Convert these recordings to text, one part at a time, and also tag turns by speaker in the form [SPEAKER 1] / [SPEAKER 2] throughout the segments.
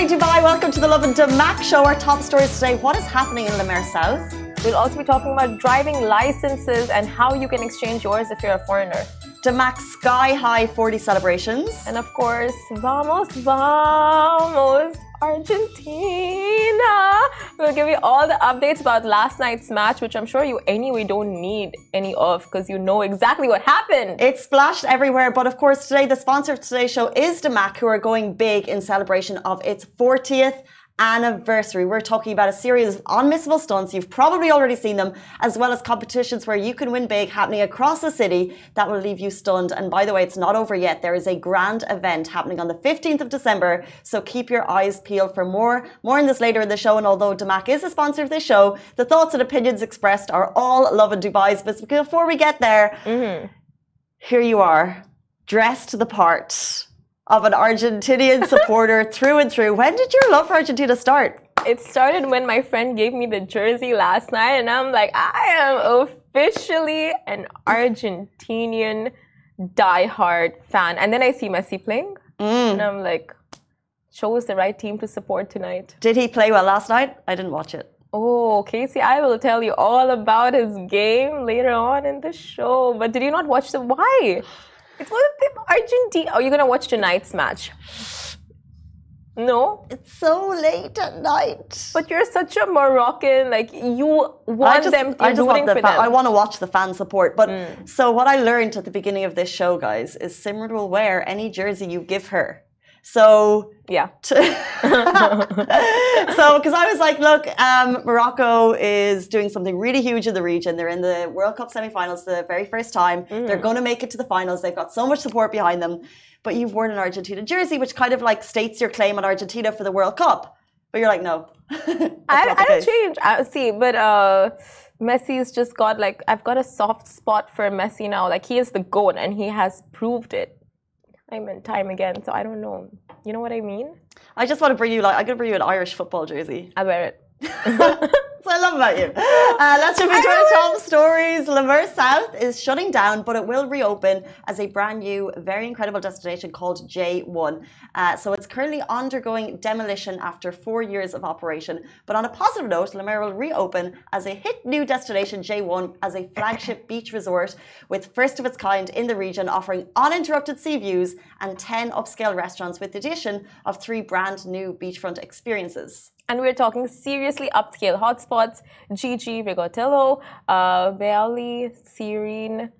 [SPEAKER 1] morning, Dubai. Welcome to the Lovin Damac show. Our top stories today. What is happening in Mer South?
[SPEAKER 2] We'll also be talking about driving licenses and how you can exchange yours if you're a foreigner.
[SPEAKER 1] Damac Sky High 40 celebrations.
[SPEAKER 2] And of course, vamos, vamos, Argentina. We'll give you all the updates about last night's match, which I'm sure you anyway don't need any of because you know exactly what happened.
[SPEAKER 1] It splashed everywhere, but of course, today the sponsor of today's show is Damac, who are going big in celebration of its 40th anniversary. We're talking about a series of unmissable stunts. You've probably already seen them, as well as competitions where you can win big happening across the city that will leave you stunned. And by the way, it's not over yet. There is a grand event happening on the 15th of December. So keep your eyes peeled for more. More on this later in the show. And although Damac is a sponsor of this show, the thoughts and opinions expressed are all Lovin Dubai's. But before we get there, mm-hmm. here you are, dressed to the part of an Argentinian supporter through and through. When did your love for Argentina start?
[SPEAKER 2] It started when my friend gave me the jersey last night, and I'm like, I am officially an Argentinian diehard fan. And then I see Messi playing, mm. and I'm like, chose the right team to support tonight.
[SPEAKER 1] Did he play well last night? I didn't watch it.
[SPEAKER 2] Oh, Casey, I will tell you all about his game later on in the show. But did you not watch the why? It's one of the Argentina. Are you gonna watch tonight's match? No,
[SPEAKER 1] it's so late at night.
[SPEAKER 2] But you're such a Moroccan. Like you want just, them. I just want
[SPEAKER 1] the.
[SPEAKER 2] Fan,
[SPEAKER 1] I want to watch the fan support. But mm. so what I learned at the beginning of this show, guys, is Simran will wear any jersey you give her. So
[SPEAKER 2] yeah.
[SPEAKER 1] so because I was like, look, um, Morocco is doing something really huge in the region. They're in the World Cup semifinals the very first time. Mm. They're going to make it to the finals. They've got so much support behind them. But you've worn an Argentina jersey, which kind of like states your claim on Argentina for the World Cup. But you're like, no.
[SPEAKER 2] I, I don't change. I, see, but uh, Messi's just got like I've got a soft spot for Messi now. Like he is the goat, and he has proved it time and time again. So I don't know. You know what I mean?
[SPEAKER 1] I just want to bring you like I'm gonna bring you an Irish football jersey.
[SPEAKER 2] I wear it.
[SPEAKER 1] I love about you. Uh, into our top stories. Le Mer South is shutting down, but it will reopen as a brand new, very incredible destination called J1. Uh, so it's currently undergoing demolition after four years of operation. But on a positive note, Le Mer will reopen as a hit new destination, J1, as a flagship beach resort with first of its kind in the region, offering uninterrupted sea views and 10 upscale restaurants with the addition of three brand new beachfront experiences
[SPEAKER 2] and we're talking seriously upscale hotspots Gigi, Rigolatto, uh, Sirene,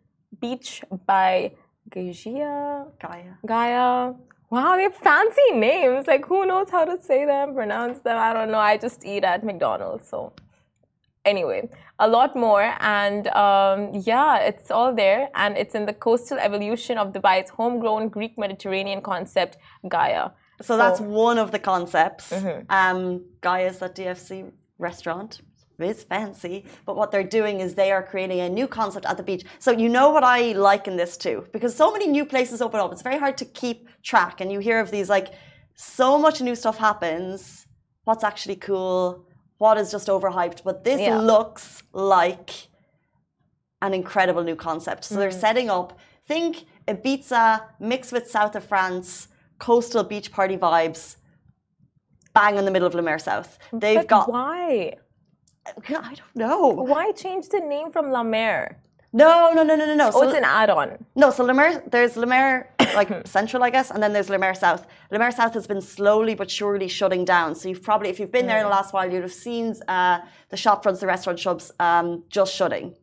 [SPEAKER 2] Beach by Gaia.
[SPEAKER 1] Gaia.
[SPEAKER 2] Gaia. Wow, they have fancy names. Like, who knows how to say them, pronounce them? I don't know. I just eat at McDonald's. So, anyway, a lot more. And um, yeah, it's all there. And it's in the coastal evolution of Dubai's homegrown Greek Mediterranean concept, Gaia.
[SPEAKER 1] So, so that's one of the concepts. Mm-hmm. Um, Gaia's at DIFC restaurant. It's fancy, but what they're doing is they are creating a new concept at the beach. So you know what I like in this too, because so many new places open up. It's very hard to keep track, and you hear of these like so much new stuff happens. What's actually cool? What is just overhyped? But this yeah. looks like an incredible new concept. So mm. they're setting up. Think Ibiza mixed with south of France coastal beach party vibes bang in the middle of Le Mer South.
[SPEAKER 2] They've but got why?
[SPEAKER 1] I don't know.
[SPEAKER 2] Why change the name from La Mer?
[SPEAKER 1] No, no, no, no, no, no.
[SPEAKER 2] Oh, so, it's an add-on.
[SPEAKER 1] No, so Le Mer, there's Le Mer like central, I guess, and then there's Le Mer South. Le Mer South has been slowly but surely shutting down. So you've probably, if you've been there in the last while, you'd have seen uh, the shop fronts, the restaurant shops um, just shutting.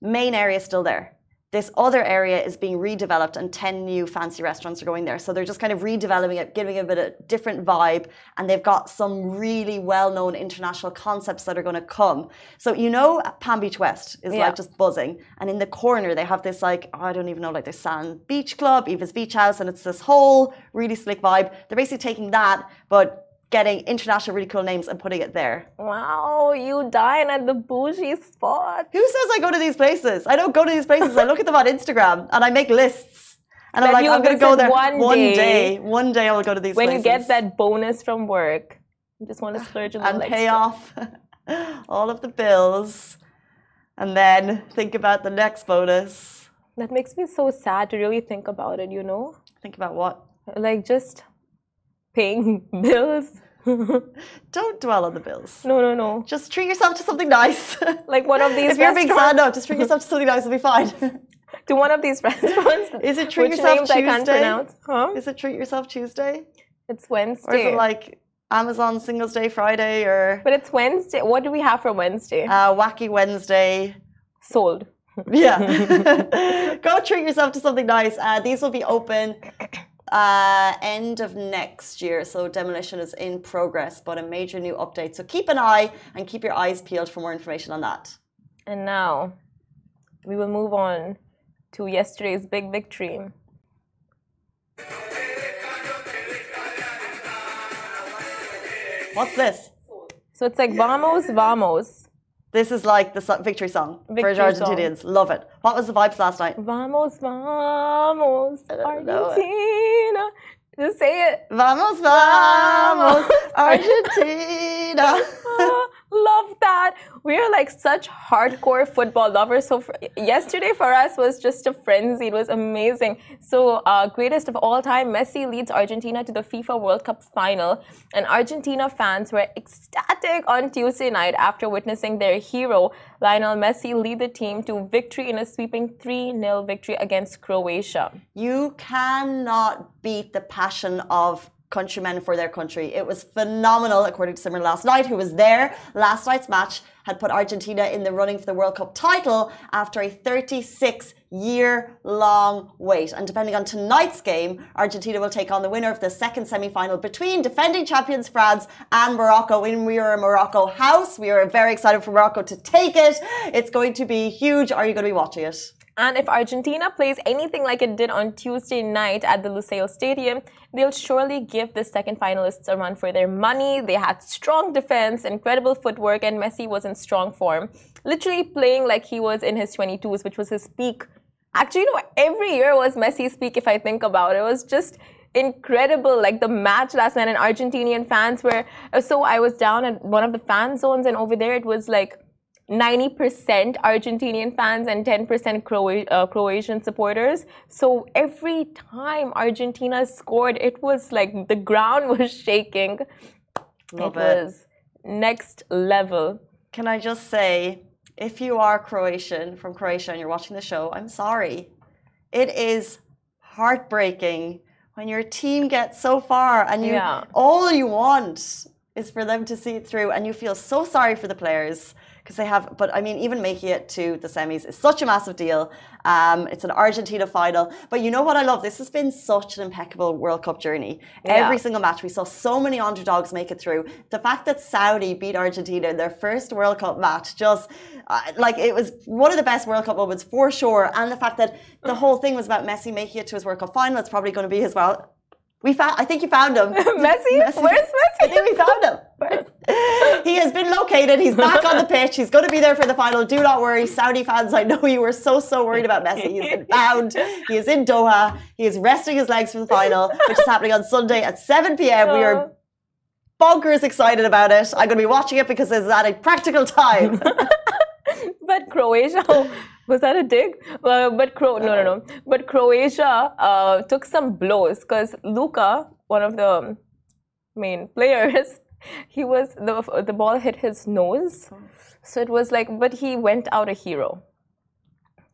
[SPEAKER 1] Main area still there. This other area is being redeveloped and 10 new fancy restaurants are going there. So they're just kind of redeveloping it, giving it a bit of a different vibe. And they've got some really well known international concepts that are going to come. So, you know, Palm Beach West is yeah. like just buzzing. And in the corner, they have this like, oh, I don't even know, like the Sand Beach Club, Eva's Beach House. And it's this whole really slick vibe. They're basically taking that, but getting international really cool names and putting it there.
[SPEAKER 2] Wow, you dine at the bougie spot.
[SPEAKER 1] Who says I go to these places? I don't go to these places. I look at them on Instagram and I make lists. And I'm like, I'm going to go there one, one day, day, One day I'll go to these places.
[SPEAKER 2] when
[SPEAKER 1] places.
[SPEAKER 2] you get that bonus from work, you just want to splurge a
[SPEAKER 1] little And pay off all of the bills and then think about the next bonus.
[SPEAKER 2] That makes me so sad to really think about it, you know?
[SPEAKER 1] Think about what?
[SPEAKER 2] Like just paying bills
[SPEAKER 1] Don't dwell on the bills.
[SPEAKER 2] No, no, no.
[SPEAKER 1] Just treat yourself to something nice.
[SPEAKER 2] Like one of these
[SPEAKER 1] if you're a big
[SPEAKER 2] restaurants.
[SPEAKER 1] sad, no, just treat yourself to something nice. It'll be fine.
[SPEAKER 2] to one of these restaurants.
[SPEAKER 1] Is it treat yourself
[SPEAKER 2] names I can't
[SPEAKER 1] Tuesday?
[SPEAKER 2] pronounce. Huh?
[SPEAKER 1] Is it treat yourself Tuesday?
[SPEAKER 2] It's Wednesday.
[SPEAKER 1] Or is it like Amazon Singles Day Friday or
[SPEAKER 2] but it's Wednesday. What do we have for Wednesday?
[SPEAKER 1] uh, Wacky Wednesday?
[SPEAKER 2] Sold.
[SPEAKER 1] Yeah. Go treat yourself to something nice. Uh, these will be open uh, end of next year. So demolition is in progress, but a major new update. So keep an eye and keep your eyes peeled for more information on that.
[SPEAKER 2] And now we will move on to yesterday's big victory.
[SPEAKER 1] What's this?
[SPEAKER 2] So it's like vamos, vamos.
[SPEAKER 1] This is like the so- victory song
[SPEAKER 2] Victory
[SPEAKER 1] for the Argentinians. Love it. What was the vibes last night?
[SPEAKER 2] Vamos, vamos,
[SPEAKER 1] don't know it.
[SPEAKER 2] Argentina. Just say it.
[SPEAKER 1] Vamos, vamos, Argentina.
[SPEAKER 2] Love that. We are like such hardcore football lovers. So for, yesterday for us was just a frenzy. It was amazing. So uh, greatest of all time, Messi leads Argentina to the FIFA World Cup final, and Argentina fans were ecstatic on Tuesday night after witnessing their hero Lionel Messi lead the team to victory in a sweeping 3-0 victory against Croatia.
[SPEAKER 1] You cannot beat the passion of countrymen for their country. It was phenomenal, according to Simmer last night, who was there. Last night's match had put Argentina in the running for the World Cup title after a 36 year long wait. And depending on tonight's game, Argentina will take on the winner of the second semi final between defending champions France and Morocco. in we are a Morocco house, we are very excited for Morocco to take it. It's going to be huge. Are you going to be watching it?
[SPEAKER 2] And if Argentina plays anything like it did on Tuesday night at the Lusail Stadium, they'll surely give the second finalists a run for their money. They had strong defense, incredible footwork, and Messi was in strong form. Literally playing like he was in his 22s, which was his peak. Actually, you know, every year was Messi's peak if I think about it. It was just incredible. Like the match last night, and Argentinian fans were. So I was down at one of the fan zones, and over there it was like 90% Argentinian fans and 10% Cro- uh, Croatian supporters. So every time Argentina scored, it was like the ground was shaking.
[SPEAKER 1] Love
[SPEAKER 2] it,
[SPEAKER 1] it.
[SPEAKER 2] was next level.
[SPEAKER 1] Can I just say, if you are Croatian from Croatia and you're watching the show, I'm sorry. It is heartbreaking when your team gets so far and you
[SPEAKER 2] Yeah.
[SPEAKER 1] all you want is for them to see it through and you feel so sorry for the players because they have but I mean even making it to the semis is such a massive deal. Um, it's an Argentina final. But you know what I love? This has been such an impeccable World Cup journey.
[SPEAKER 2] Yeah.
[SPEAKER 1] Every single match we saw so many underdogs make it through. The fact that Saudi beat Argentina in their first World Cup match just uh, like it was one of the best World Cup moments for sure. And the fact that the whole thing was about Messi making it to his World Cup final, it's probably going to be his well. We found. I think you found him.
[SPEAKER 2] Messi? Where's Messi?
[SPEAKER 1] I think we found him. he has been located. He's back on the pitch. He's going to be there for the final. Do not worry, Saudi fans. I know you were so so worried about Messi. He's been found. He is in Doha. He is resting his legs for the final, which is happening on Sunday at 7 p.m. We are bonkers excited about it. I'm going to be watching it because it's at a practical time.
[SPEAKER 2] but Croatia was that a dig? Uh, but Cro no no no. But Croatia uh, took some blows because Luka, one of the main players, he was the the ball hit his nose, so it was like. But he went out a hero.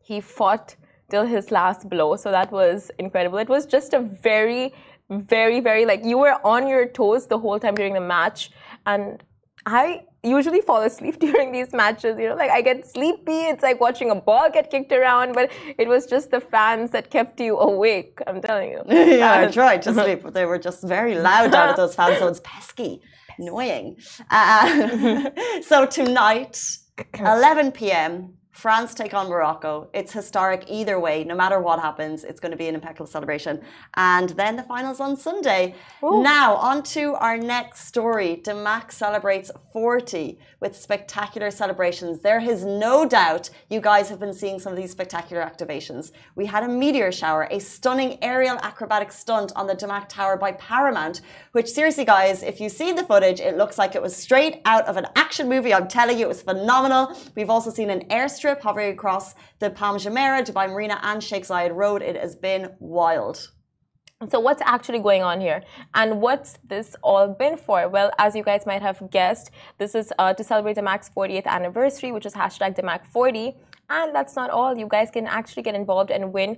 [SPEAKER 2] He fought till his last blow, so that was incredible. It was just a very, very, very like you were on your toes the whole time during the match, and I usually fall asleep during these matches. You know, like I get sleepy. It's like watching a ball get kicked around, but it was just the fans that kept you awake. I'm telling you.
[SPEAKER 1] yeah, I tried to sleep, but they were just very loud out of those fan zones. Pesky, annoying. Uh, so tonight, 11 p.m. France take on Morocco. It's historic either way. No matter what happens, it's going to be an impeccable celebration. And then the finals on Sunday.
[SPEAKER 2] Ooh.
[SPEAKER 1] Now, on to our next story. Damac celebrates 40 with spectacular celebrations. There is no doubt you guys have been seeing some of these spectacular activations. We had a meteor shower, a stunning aerial acrobatic stunt on the Damac Tower by Paramount, which seriously, guys, if you've seen the footage, it looks like it was straight out of an action movie. I'm telling you, it was phenomenal. We've also seen an airstrip hovering across the Palm Jumeirah, Dubai Marina, and Sheikh Zayed Road. It has been wild.
[SPEAKER 2] So, what's actually going on here? And what's this all been for? Well, as you guys might have guessed, this is uh, to celebrate Damac's 40th anniversary, which is hashtag Damac40. And that's not all. You guys can actually get involved and win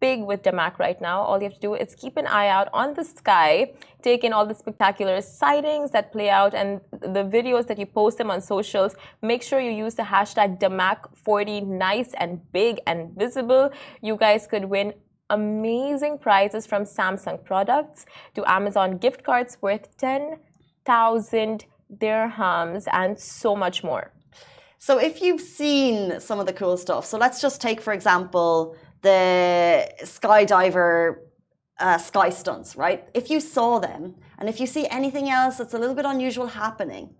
[SPEAKER 2] big with Damac right now. All you have to do is keep an eye out on the sky, take in all the spectacular sightings that play out and the videos that you post them on socials. Make sure you use the hashtag Damac40 nice and big and visible. You guys could win amazing prizes from Samsung products to Amazon gift cards worth 10,000 dirhams and so much more.
[SPEAKER 1] So if you've seen some of the cool stuff, so let's just take, for example, the skydiver uh, sky stunts, right? If you saw them and if you see anything else that's a little bit unusual happening,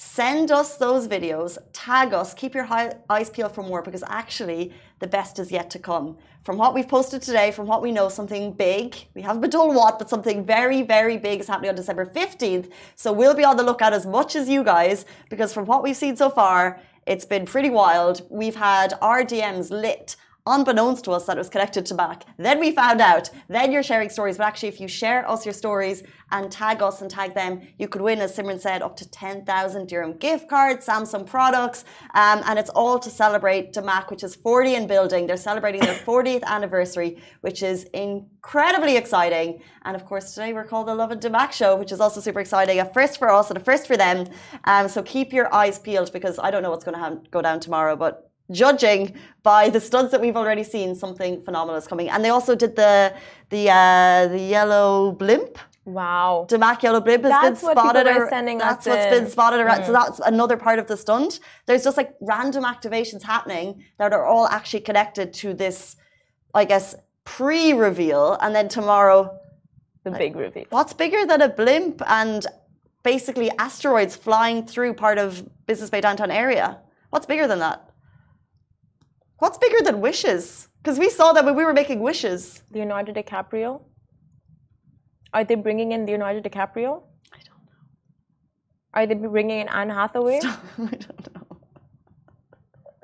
[SPEAKER 1] Send us those videos, tag us, keep your eyes peeled for more because actually the best is yet to come. From what we've posted today, from what we know, something big, we haven't been told what, but something very, very big is happening on December 15th. So we'll be on the lookout as much as you guys because from what we've seen so far, it's been pretty wild. We've had our DMs lit unbeknownst to us that it was connected to Mac. Then we found out. Then you're sharing stories. But actually, if you share us your stories and tag us and tag them, you could win, as Simran said, up to 10,000 dirham gift cards, Samsung products. Um, and it's all to celebrate Damac, which is 40 in building. They're celebrating their 40th anniversary, which is incredibly exciting. And of course, today we're called the Lovin Damac Show, which is also super exciting. A first for us and a first for them. Um, so keep your eyes peeled because I don't know what's going to go down tomorrow, but judging by the stunts that we've already seen, something phenomenal is coming. And they also did the the uh, the yellow blimp.
[SPEAKER 2] Wow.
[SPEAKER 1] Damac yellow blimp has
[SPEAKER 2] that's
[SPEAKER 1] been spotted.
[SPEAKER 2] What sending
[SPEAKER 1] that's
[SPEAKER 2] what's
[SPEAKER 1] in. been spotted around. Mm. So that's another part of the stunt. There's just like random activations happening that are all actually connected to this, I guess, pre-reveal, and then tomorrow.
[SPEAKER 2] The like, big reveal.
[SPEAKER 1] What's bigger than a blimp and basically asteroids flying through part of Business Bay downtown area? What's bigger than that? What's bigger than wishes? Because we saw that when we were making wishes.
[SPEAKER 2] Leonardo DiCaprio? Are they bringing in Leonardo DiCaprio?
[SPEAKER 1] I don't know.
[SPEAKER 2] Are they bringing in Anne Hathaway?
[SPEAKER 1] I don't know.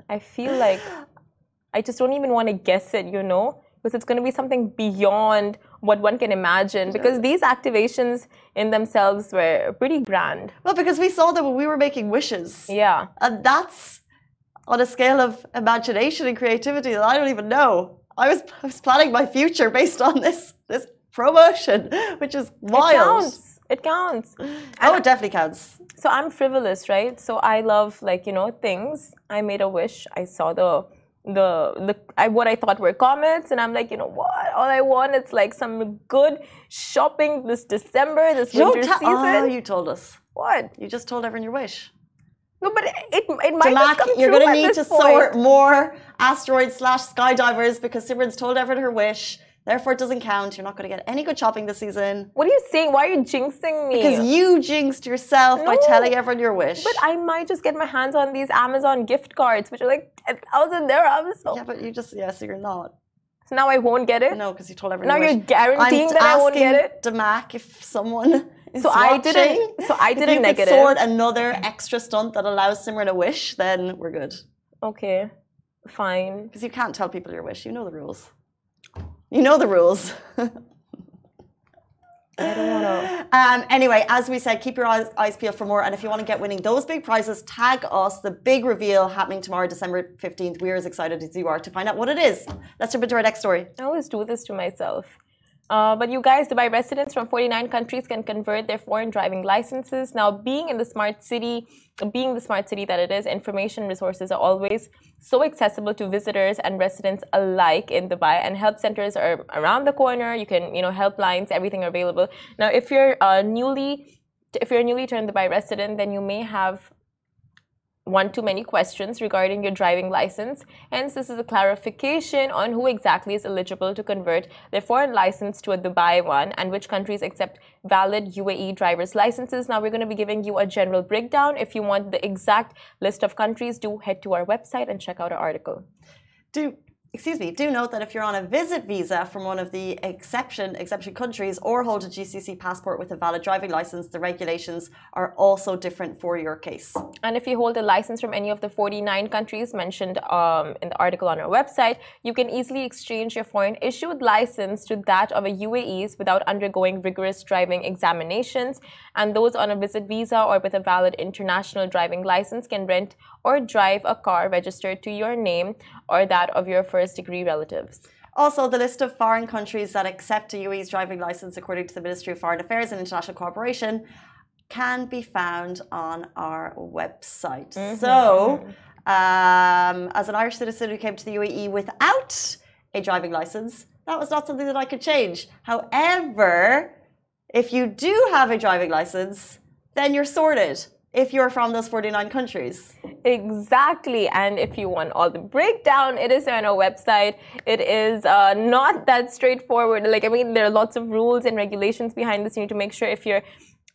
[SPEAKER 2] I feel like I just don't even want to guess it, you know, because it's going to be something beyond what one can imagine. Because these activations in themselves were pretty grand.
[SPEAKER 1] Well, because we saw that when we were making wishes.
[SPEAKER 2] Yeah.
[SPEAKER 1] And that's on a scale of imagination and creativity that I don't even know. I was, I was planning my future based on this this promotion, which is wild.
[SPEAKER 2] It counts. It counts.
[SPEAKER 1] Oh, it definitely counts.
[SPEAKER 2] So I'm frivolous, right? So I love like you know things. I made a wish. I saw the the the I, what I thought were comets, and I'm like, you know what? All I want is like some good shopping this December, this winter season.
[SPEAKER 1] Oh, you told us.
[SPEAKER 2] What?
[SPEAKER 1] You just told everyone your wish.
[SPEAKER 2] No, but it, it might just come
[SPEAKER 1] you're
[SPEAKER 2] going
[SPEAKER 1] to need to
[SPEAKER 2] point.
[SPEAKER 1] sort more asteroids slash skydivers because Simran's told everyone her wish. Therefore, it doesn't count. You're not going to get any good shopping this season.
[SPEAKER 2] What are you saying? Why are you jinxing me?
[SPEAKER 1] Because you jinxed yourself no, by telling everyone your wish.
[SPEAKER 2] But I might just get my hands on these Amazon gift cards, which are like 10,000 dirhams.
[SPEAKER 1] So. Yeah, but you just, yeah, so you're not.
[SPEAKER 2] So now I won't get it?
[SPEAKER 1] No, because you told everyone.
[SPEAKER 2] Now you're guaranteeing
[SPEAKER 1] I'm
[SPEAKER 2] that I won't get it?
[SPEAKER 1] Damac, if someone
[SPEAKER 2] so I did a so I did
[SPEAKER 1] if
[SPEAKER 2] a negative.
[SPEAKER 1] Sort another extra stunt that allows Simran a wish, then we're good.
[SPEAKER 2] Okay, fine.
[SPEAKER 1] Because you can't tell people your wish. You know the rules. You know the rules.
[SPEAKER 2] I don't want to.
[SPEAKER 1] Um, anyway, as we said, keep your eyes, eyes, peeled for more. And if you want to get winning those big prizes, tag us. The big reveal happening tomorrow, December 15th. We're as excited as you are to find out what it is. Let's jump into our next story.
[SPEAKER 2] I always do this to myself. Uh, but you guys, Dubai residents from 49 countries can convert their foreign driving licenses. Now, being in the smart city, being the smart city that it is, information resources are always so accessible to visitors and residents alike in Dubai. And help centers are around the corner. You can, you know, helplines, everything available. Now, if you're uh, newly if you're a newly turned Dubai resident, then you may have one too many questions regarding your driving license. Hence, this is a clarification on who exactly is eligible to convert their foreign license to a Dubai one and which countries accept valid UAE driver's licenses. Now, we're going to be giving you a general breakdown. If you want the exact list of countries, do head to our website and check out our article.
[SPEAKER 1] Do excuse me, do note that if you're on a visit visa from one of the exception exception countries or hold a GCC passport with a valid driving license, the regulations are also different for your case.
[SPEAKER 2] And if you hold a license from any of the 49 countries mentioned um, in the article on our website, you can easily exchange your foreign issued license to that of a UAE's without undergoing rigorous driving examinations. And those on a visit visa or with a valid international driving license can rent or drive a car registered to your name or that of your first degree relatives.
[SPEAKER 1] Also, the list of foreign countries that accept a UAE's driving license according to the Ministry of Foreign Affairs and International Cooperation can be found on our website. Mm-hmm. So, um, as an Irish citizen who came to the UAE without a driving license, that was not something that I could change. However, if you do have a driving license, then you're sorted if you're from those 49 countries.
[SPEAKER 2] Exactly. And if you want all the breakdown, it is on our website. It is uh, not that straightforward. Like, I mean, there are lots of rules and regulations behind this. You need to make sure if you're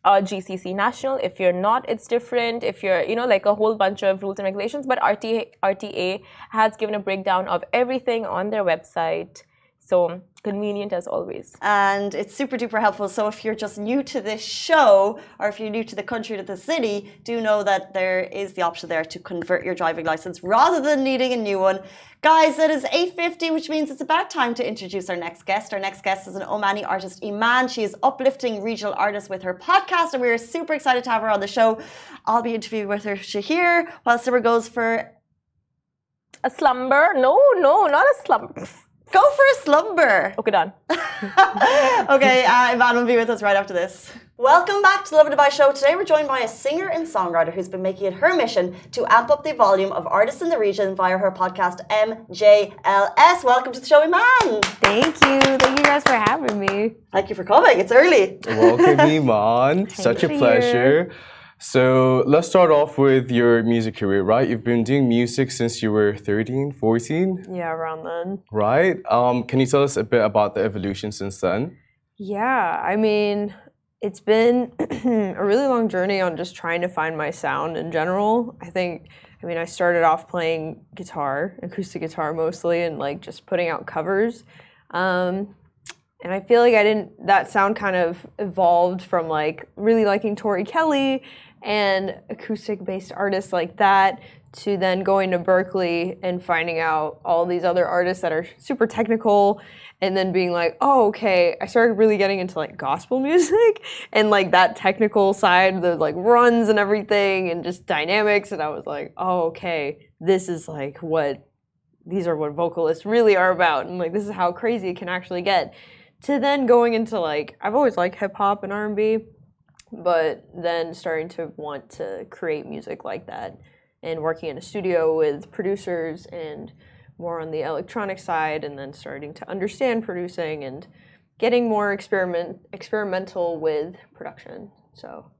[SPEAKER 2] a GCC national, if you're not, it's different. If you're, you know, like a whole bunch of rules and regulations. But RTA, RTA has given a breakdown of everything on their website. So convenient as always.
[SPEAKER 1] And it's super duper helpful. So if you're just new to this show or if you're new to the country, to the city, do know that there is the option there to convert your driving license rather than needing a new one. Guys, it is 8.50, which means it's about time to introduce our next guest. Our next guest is an Omani artist, Emaan. She is uplifting regional artists with her podcast, and we are super excited to have her on the show. I'll be interviewing with her Shahir while Simmer goes for...
[SPEAKER 2] A slumber? No, no, not a slumber.
[SPEAKER 1] Go for a slumber.
[SPEAKER 2] Okay, done.
[SPEAKER 1] okay, uh, Emaan will be with us right after this. Welcome back to the Lovin Dubai Show. Today we're joined by a singer and songwriter who's been making it her mission to amp up the volume of artists in the region via her podcast MJLS. Welcome to the show, Emaan.
[SPEAKER 3] Thank you. Thank you guys for having me.
[SPEAKER 1] Thank you for coming. It's early.
[SPEAKER 4] Welcome, Emaan. Such a pleasure. So let's start off with your music career, right? You've been doing music since you were 13, 14?
[SPEAKER 3] Yeah, around then.
[SPEAKER 4] Right? Um, can you tell us a bit about the evolution since then?
[SPEAKER 3] Yeah, I mean, it's been a really long journey on just trying to find my sound in general. I think, I mean, I started off playing guitar, acoustic guitar mostly, and like just putting out covers. Um, and I feel like I didn't, that sound kind of evolved from like really liking Tori Kelly and acoustic based artists like that to then going to Berklee and finding out all these other artists that are super technical and then being like, oh, okay, I started really getting into like gospel music and like that technical side, the like runs and everything and just dynamics. And I was like, oh, okay, this is like what these are what vocalists really are about. And like, this is how crazy it can actually get. To then going into like, I've always liked hip hop and R&B but then starting to want to create music like that and working in a studio with producers and more on the electronic side and then starting to understand producing and getting more experiment experimental with production. So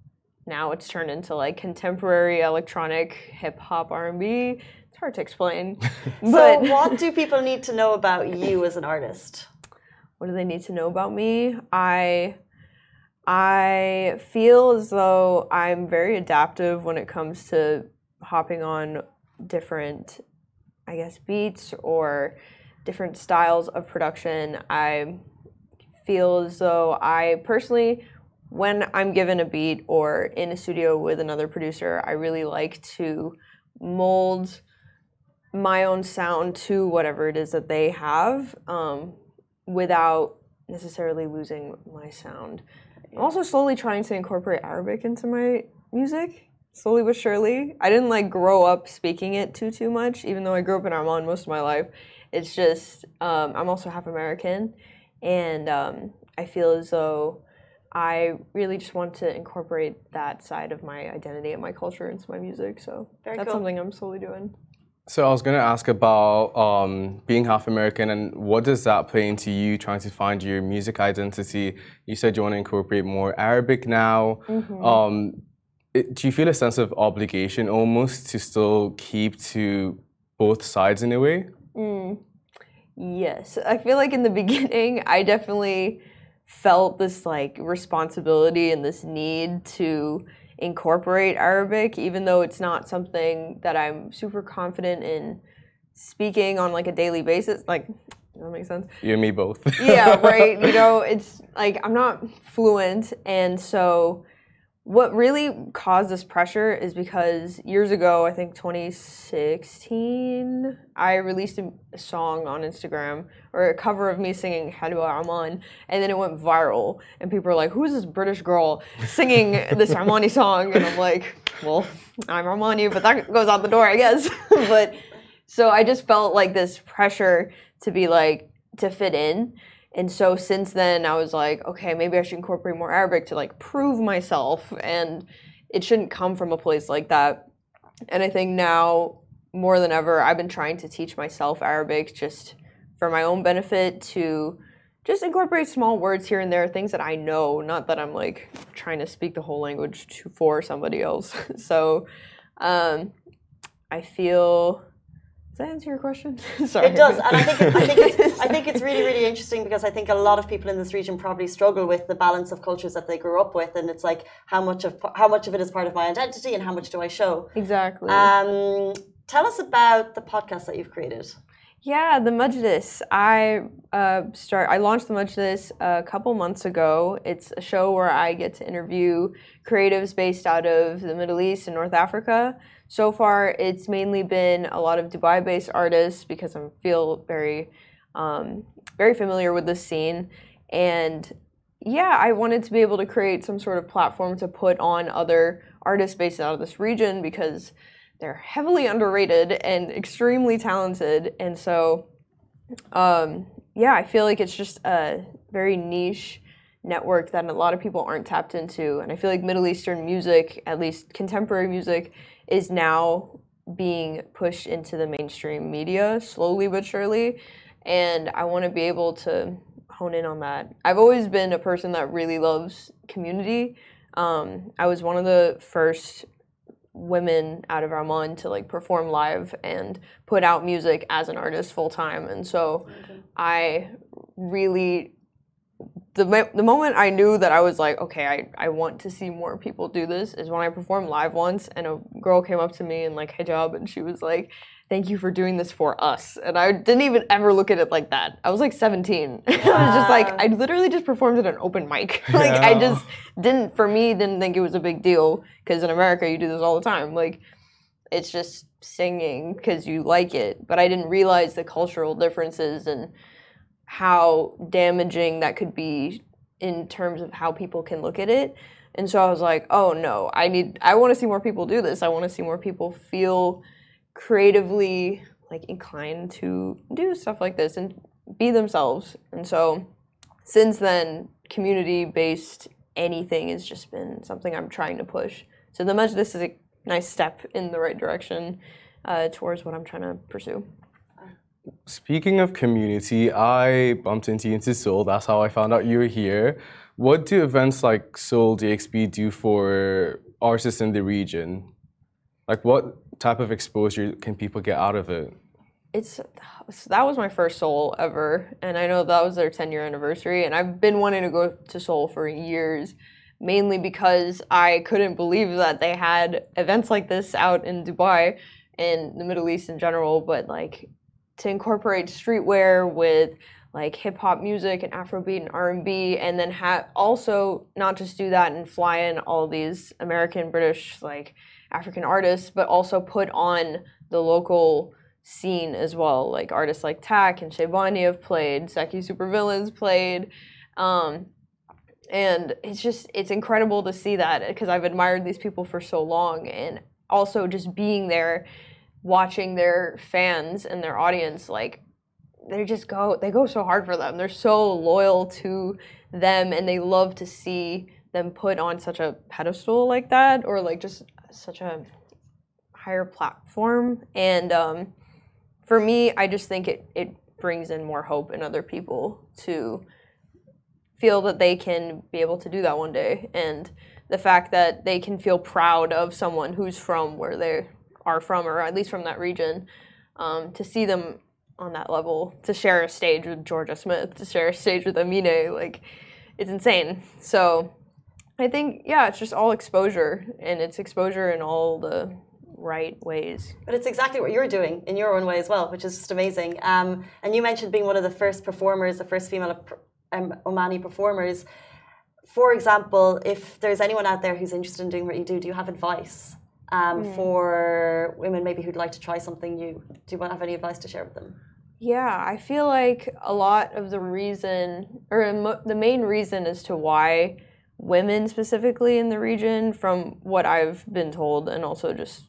[SPEAKER 3] now it's turned into like contemporary electronic hip hop R&B it's hard to explain
[SPEAKER 1] so what do people need to know about you as an artist?
[SPEAKER 3] What do they need to know about me? I I feel as though I'm very adaptive when it comes to hopping on different, I guess, beats or different styles of production. I feel as though I personally, when I'm given a beat or in a studio with another producer, I really like to mold my own sound to whatever it is that they have um, without necessarily losing my sound. I'm also slowly trying to incorporate Arabic into my music, slowly but surely. I didn't like grow up speaking it too too much, even though I grew up in Oman most of my life. It's just um, I'm also half American, and um, I feel as though I really just want to incorporate that side of my identity and my culture into my music. So
[SPEAKER 1] Very
[SPEAKER 3] that's
[SPEAKER 1] cool.
[SPEAKER 3] something I'm slowly doing.
[SPEAKER 4] So I was going to ask about um, being half American and what does that play into you trying to find your music identity? You said you want to incorporate more Arabic now. Um, it, do you feel a sense of obligation almost to still keep to both sides in a way?
[SPEAKER 3] Yes, I feel like in the beginning, I definitely felt this like responsibility and this need to incorporate Arabic, even though it's not something that I'm super confident in speaking on like a daily basis. Like, that make sense?
[SPEAKER 4] You and me both.
[SPEAKER 3] yeah, right. You know, it's like I'm not fluent, and so what really caused this pressure is because years ago, I think 2016, I released a, song on Instagram or a cover of me singing Hello Arman, and then it went viral, and people were like, "Who's this British girl singing this Omani song?" And I'm like, "Well, I'm Omani, but that goes out the door, I guess." but so I just felt like this pressure to be like to fit in. And so since then, I was like, okay, maybe I should incorporate more Arabic to like prove myself. And it shouldn't come from a place like that. And I think now more than ever, I've been trying to teach myself Arabic just for my own benefit to just incorporate small words here and there, things that I know, not that I'm like trying to speak the whole language to for somebody else. so um, I feel that answer your question? Sorry.
[SPEAKER 1] It does, and I think I think it's, I think it's really really interesting because I think a lot of people in this region probably struggle with the balance of cultures that they grew up with, and it's like how much of how much of it is part of my identity and how much do I show?
[SPEAKER 3] Exactly.
[SPEAKER 1] Um, tell us about the podcast that you've created.
[SPEAKER 3] Yeah, the Majlis. I uh, start. I launched the Majlis a couple months ago. It's a show where I get to interview creatives based out of the Middle East and North Africa. So far, it's mainly been a lot of Dubai-based artists because I feel very, um, very familiar with the scene, and yeah, I wanted to be able to create some sort of platform to put on other artists based out of this region because they're heavily underrated and extremely talented, and so um, yeah, I feel like it's just a very niche network that a lot of people aren't tapped into. And I feel like Middle Eastern music, at least contemporary music, is now being pushed into the mainstream media slowly but surely. And I want to be able to hone in on that. I've always been a person that really loves community. Um, I was one of the first women out of Oman to like perform live and put out music as an artist full time. And so I really the, the moment I knew that I was like, okay, I, I want to see more people do this is when I performed live once and a girl came up to me in like hijab and she was like, thank you for doing this for us. And I didn't even ever look at it like that. I was like 17. I was just like, I literally just performed at an open mic. like, I just didn't, for me, didn't think it was a big deal because in America you do this all the time. Like, it's just singing because you like it. But I didn't realize the cultural differences and how damaging that could be in terms of how people can look at it. And so I was like, oh no, I need I want to see more people do this. I want to see more people feel creatively like inclined to do stuff like this and be themselves. And so since then, community based anything has just been something I'm trying to push. So the Majlis is a nice step in the right direction uh, towards what I'm trying to pursue.
[SPEAKER 4] Speaking of community, I bumped into you into Sole. That's how I found out you were here. What do events like Sole DXB do for artists in the region? Like, what type of exposure can people get out of it?
[SPEAKER 3] it's that was my first Sole ever, and I know that was their 10 year anniversary, and I've been wanting to go to Sole for years, mainly because I couldn't believe that they had events like this out in Dubai and the Middle East in general, but like to incorporate streetwear with like hip hop music and Afrobeat and R&B, and then ha- also not just do that and fly in all these American, British, like African artists, but also put on the local scene as well. Like artists like Tak and Shaybani have played, Seki Supervillains played. Um, and it's just it's incredible to see that because I've admired these people for so long and also just being there watching their fans and their audience like they just go they go so hard for them. They're so loyal to them and they love to see them put on such a pedestal like that or like just such a higher platform. And um, for me i just think it, it brings in more hope in other people to feel that they can be able to do that one day. And the fact that they can feel proud of someone who's from where they are from or at least from that region um, to see them on that level to share a stage with Jorja Smith to share a stage with amine like it's insane. So i think yeah it's just all exposure and it's exposure in all the right ways.
[SPEAKER 1] But it's exactly what you're doing in your own way as well, which is just amazing. Um, and you mentioned being one of the first performers, the first female um, Omani performers. For example, if there's anyone out there who's interested in doing what you do, do you have advice um, mm. for women maybe who'd like to try something new? Do you have any advice to share with them?
[SPEAKER 3] Yeah, I feel like a lot of the reason, or the main reason as to why women specifically in the region, from what I've been told, and also just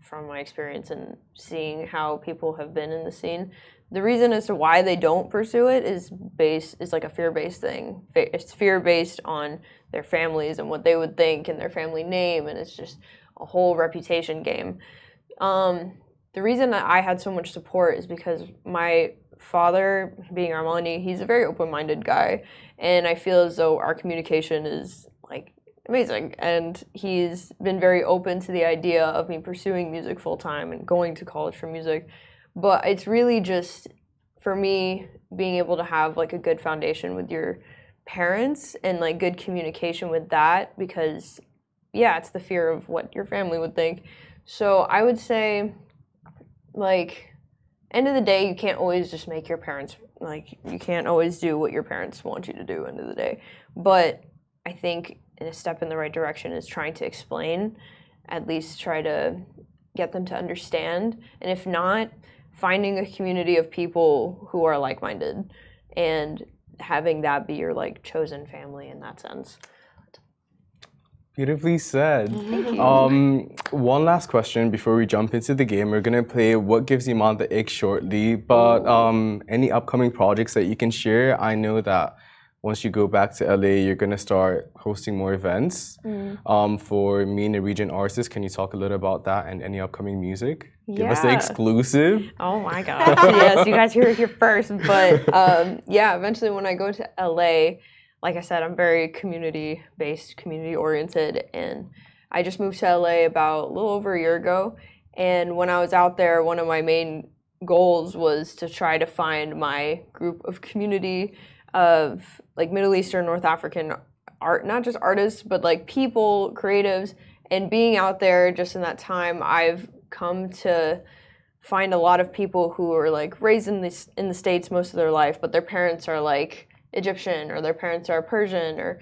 [SPEAKER 3] from my experience and seeing how people have been in the scene, the reason as to why they don't pursue it is based is like a fear-based thing. It's fear-based on their families and what they would think and their family name, and it's just a whole reputation game. Um, the reason that I had so much support is because my father, being Omani, he's a very open minded guy. And I feel as though our communication is like amazing. And he's been very open to the idea of me pursuing music full time and going to college for music. But it's really just for me being able to have like a good foundation with your parents and like good communication with that because yeah, it's the fear of what your family would think. So I would say like end of the day you can't always just make your parents like you can't always do what your parents want you to do end of the day. But i think a step in the right direction is trying to explain at least try to get them to understand. And if not finding a community of people who are like-minded and having that be your like chosen family in that sense
[SPEAKER 4] Beautifully said. Um, one last question before we jump into the game. We're gonna play "What Gives Emaan the Ick" shortly, but um, any upcoming projects that you can share? I know that once you go back to LA, you're gonna start hosting more events mm. um, for MENA region artists. Can you talk a little about that and any upcoming music?
[SPEAKER 3] Yeah.
[SPEAKER 4] Give us the exclusive.
[SPEAKER 3] Oh my god! yes, you guys hear it here first. But um, yeah, eventually when I go to LA like I said, I'm very community based, community oriented, and I just moved to LA about a little over a year ago. And when I was out there, one of my main goals was to try to find my group of community of like Middle Eastern, North African art, not just artists, but like people, creatives. And being out there just in that time, I've come to find a lot of people who are like raised in the, in the States most of their life, but their parents are like Egyptian or their parents are Persian or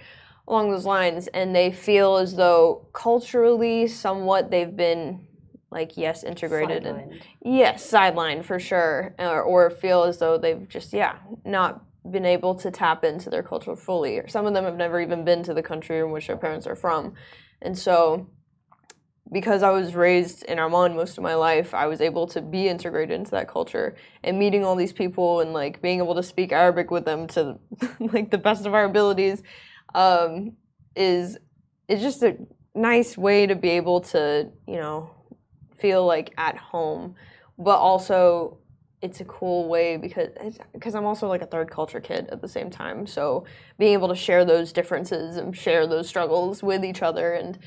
[SPEAKER 3] along those lines and they feel as though culturally somewhat they've been like yes integrated sidelined. and yes sidelined for sure or, or feel as though they've just yeah not been able to tap into their culture fully or some of them have never even been to the country in which their parents are from and so because I was raised in Oman most of my life, I was able to be integrated into that culture and meeting all these people and like being able to speak Arabic with them to like the best of our abilities um, is is just a nice way to be able to you know feel like at home, but also it's a cool way because because I'm also like a third culture kid at the same time. So being able to share those differences and share those struggles with each other and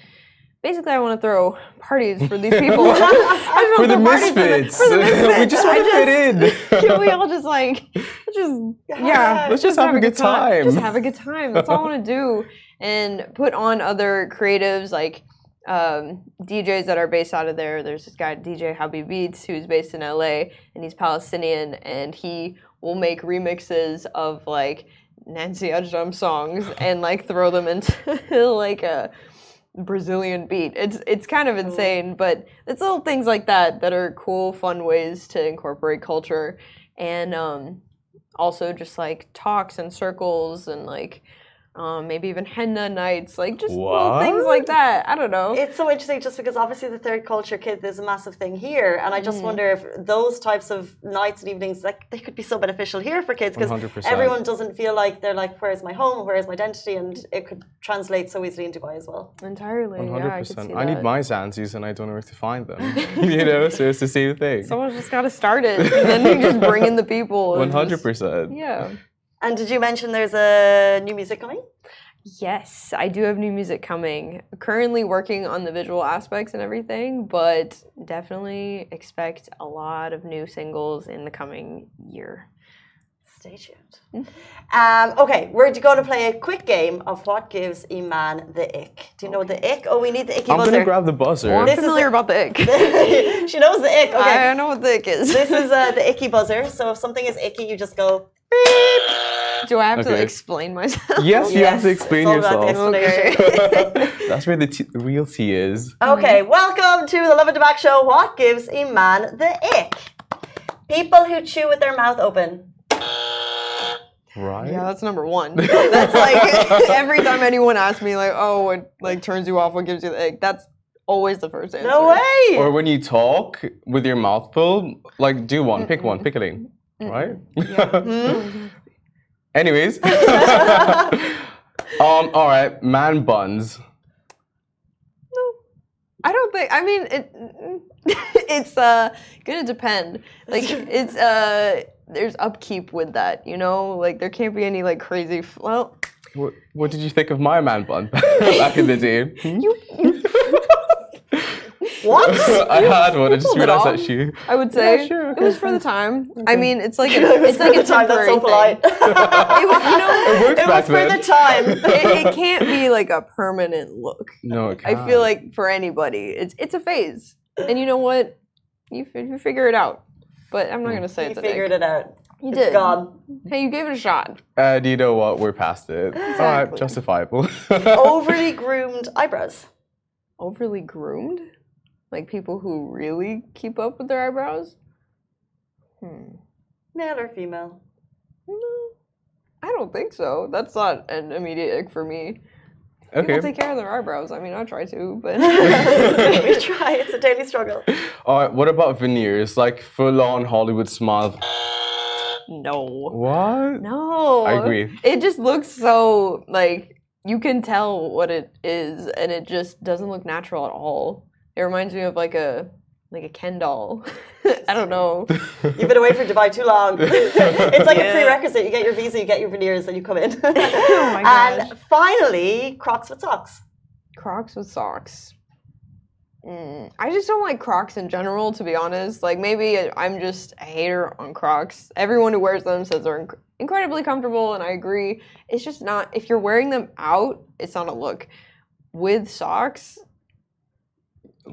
[SPEAKER 3] basically I want to throw parties for these people.
[SPEAKER 4] for, the misfits. For, the, for the misfits. we just want to fit in.
[SPEAKER 3] can we all just like just yeah,
[SPEAKER 4] let's just, have, have, a good time.
[SPEAKER 3] time. Just have a good time. That's all I want to do and put on other creatives like um, DJs that are based out of there. There's this guy DJ Habib Beats who's based in LA and he's Palestinian and he will make remixes of like Nancy Ajram songs and like throw them into like a Brazilian beat. It's it's kind of insane, but it's little things like that that are cool, fun ways to incorporate culture, and um, also just like talks and circles and like um, maybe even henna nights, like just little things like that. I don't know.
[SPEAKER 1] It's so interesting just because obviously the third culture kid is a massive thing here, and I just mm. wonder if those types of nights and evenings like they could be so beneficial here for kids because everyone doesn't feel like they're like, where's my home, where's my identity, and it could translate so easily in Dubai as well.
[SPEAKER 3] Entirely, 100%. Yeah, I,
[SPEAKER 4] I need my Zanzi's and I don't know where to find them. you know, so it's the same thing.
[SPEAKER 3] Someone's just got to start it, and then you just bring in the people.
[SPEAKER 4] One hundred percent.
[SPEAKER 3] Yeah.
[SPEAKER 1] And did you mention there's a new music coming?
[SPEAKER 3] Yes, I do have new music coming. Currently working on the visual aspects and everything, but definitely expect a lot of new singles in the coming year.
[SPEAKER 1] Stay tuned. Um, okay, we're going to play a quick game of what gives Emaan the ick. Do you know the ick? Oh, we need the icky buzzer.
[SPEAKER 4] I'm gonna grab the buzzer.
[SPEAKER 3] I'm
[SPEAKER 1] This is
[SPEAKER 3] familiar
[SPEAKER 1] a-
[SPEAKER 3] about the ick.
[SPEAKER 1] she knows the ick. Okay.
[SPEAKER 3] I know what the ick is.
[SPEAKER 1] this is uh, the icky buzzer. So if something is icky, you just go.
[SPEAKER 3] Do I have to explain myself?
[SPEAKER 4] Yes, you have to explain
[SPEAKER 1] it's all about
[SPEAKER 4] yourself.
[SPEAKER 1] the explanation.
[SPEAKER 4] That's where the t- real tea is.
[SPEAKER 1] Okay, welcome to the Lovin Damac show. What gives Emaan the ick? People who chew with their mouth open.
[SPEAKER 4] Right?
[SPEAKER 3] Yeah, that's number one. That's like every time anyone asks me, like, "Oh, what like turns you off? What gives you the ick?" That's always the first answer.
[SPEAKER 1] No way.
[SPEAKER 4] Or when you talk with your mouth full, like do one, pick one, pick a lane. Right? Mm-hmm. Anyways. um, all right, man buns.
[SPEAKER 3] No, I don't think. I mean, it. It's uh gonna depend. Like it's uh there's upkeep with that. You know, like there can't be any like crazy. Well,
[SPEAKER 4] What, what did you think of my man bun back in the day? Hmm?
[SPEAKER 1] What?
[SPEAKER 4] I had one. I just realized
[SPEAKER 3] off.
[SPEAKER 4] that you.
[SPEAKER 3] I would say
[SPEAKER 4] sure,
[SPEAKER 3] it was for the time. I mean, it's like a, it's like a
[SPEAKER 1] the time. That's
[SPEAKER 3] temporary
[SPEAKER 1] so polite.
[SPEAKER 3] thing. It was, you know,
[SPEAKER 4] It worked
[SPEAKER 1] it
[SPEAKER 4] back
[SPEAKER 1] was for
[SPEAKER 4] then.
[SPEAKER 1] the time.
[SPEAKER 3] it, it can't be like a permanent look.
[SPEAKER 4] No, it
[SPEAKER 3] I
[SPEAKER 4] can't.
[SPEAKER 3] feel like for anybody, it's it's a phase, and you know what? You, fi- you figure it out. But I'm not gonna say
[SPEAKER 1] You
[SPEAKER 3] it's a
[SPEAKER 1] figured it out.
[SPEAKER 3] You
[SPEAKER 1] It's
[SPEAKER 3] did.
[SPEAKER 1] gone.
[SPEAKER 3] Hey, you gave it a shot.
[SPEAKER 4] Uh, do you know what? We're past it. All right,
[SPEAKER 3] Exactly.
[SPEAKER 4] justifiable.
[SPEAKER 1] Overly groomed eyebrows.
[SPEAKER 3] Overly groomed, like people who really keep up with their eyebrows. Hmm.
[SPEAKER 1] Male or female? No.
[SPEAKER 3] I don't think so. That's not an immediate ick for me. People
[SPEAKER 4] okay.
[SPEAKER 3] take care of their eyebrows. I mean, I try to, but
[SPEAKER 1] we try. It's a daily struggle.
[SPEAKER 4] All right. What about veneers? Like full-on Hollywood smile.
[SPEAKER 3] no,
[SPEAKER 4] What?
[SPEAKER 3] no.
[SPEAKER 4] I agree.
[SPEAKER 3] It just looks so like you can tell what it is, and it just doesn't look natural at all. It reminds me of like a like a Ken doll. I don't know.
[SPEAKER 1] You've been away from Dubai too long. it's like a prerequisite. You get your visa, you get your veneers, and you come in.
[SPEAKER 3] Oh my
[SPEAKER 1] and finally, Crocs with socks.
[SPEAKER 3] Crocs with socks. Mm, I just don't like Crocs in general, to be honest. Like maybe I'm just a hater on Crocs. Everyone who wears them says they're inc- incredibly comfortable, and I agree. It's just not. If you're wearing them out, it's not a look. With socks,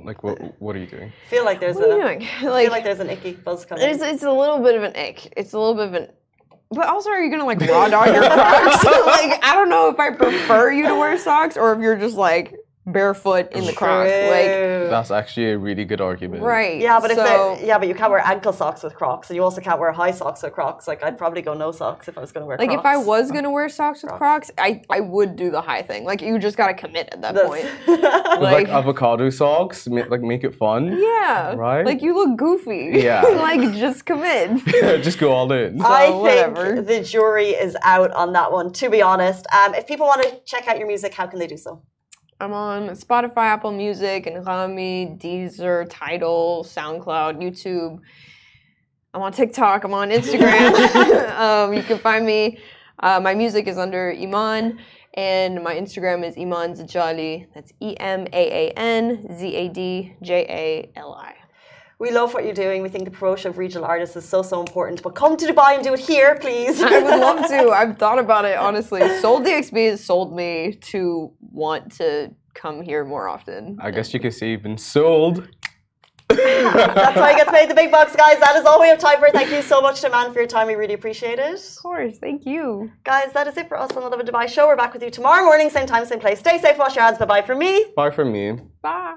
[SPEAKER 4] Like what? What are you doing?
[SPEAKER 1] feel like there's
[SPEAKER 3] what are you
[SPEAKER 1] a
[SPEAKER 3] doing?
[SPEAKER 1] I feel
[SPEAKER 3] Like,
[SPEAKER 1] like there's an icky buzz coming.
[SPEAKER 3] it's it's a little bit of an ick. It's a little bit of an. But also, are you gonna like raw dog your Crocs? like, I don't know if I prefer you to wear socks or if you're just like barefoot in the Crocs. Like,
[SPEAKER 4] That's actually a really good argument.
[SPEAKER 3] right?
[SPEAKER 1] yeah, but if
[SPEAKER 3] so,
[SPEAKER 1] they yeah, but you can't wear ankle socks with Crocs, and you also can't wear high socks with Crocs. Like I'd probably go no socks if I was going to wear.
[SPEAKER 3] Like
[SPEAKER 1] Crocs.
[SPEAKER 3] if I was gonna wear socks with Crocs, I, I would do the high thing. Like you just gotta commit at that point.
[SPEAKER 1] That's-
[SPEAKER 4] With, like,
[SPEAKER 3] Like-
[SPEAKER 4] avocado socks, ma- like make it fun.
[SPEAKER 3] Yeah.
[SPEAKER 4] Right?
[SPEAKER 3] Like you look goofy.
[SPEAKER 4] Yeah.
[SPEAKER 3] like just commit.
[SPEAKER 4] Just go all in.
[SPEAKER 1] I
[SPEAKER 3] So, whatever.
[SPEAKER 1] think the jury is out on that one. To be honest, um, if people want to check out your music, how can they do so?
[SPEAKER 3] I'm on Spotify, Apple Music, Anghami, Deezer, Tidal, SoundCloud, YouTube. I'm on TikTok. I'm on Instagram. um, you can find me. Uh, my music is under Emaan, and my Instagram is Emaan Zadjali. That's E M A A N Z A D J A L I.
[SPEAKER 1] We love what you're doing. We think the promotion of regional artists is so so important. But come to Dubai and do it here, please.
[SPEAKER 3] I would love to. I've thought about it honestly. Sole DXB has sold me to want to come here more often.
[SPEAKER 4] I guess you could say you've been sold.
[SPEAKER 1] That's why he gets paid the big bucks, guys. That is all we have time for. Thank you so much to Man for your time. We really appreciate it.
[SPEAKER 3] Of course, thank you.
[SPEAKER 1] Guys, that is it for us on the Lovin Dubai show. We're back with you tomorrow morning, same time, same place. Stay safe, wash your hands. Bye bye from me.
[SPEAKER 4] Bye from me.
[SPEAKER 3] Bye.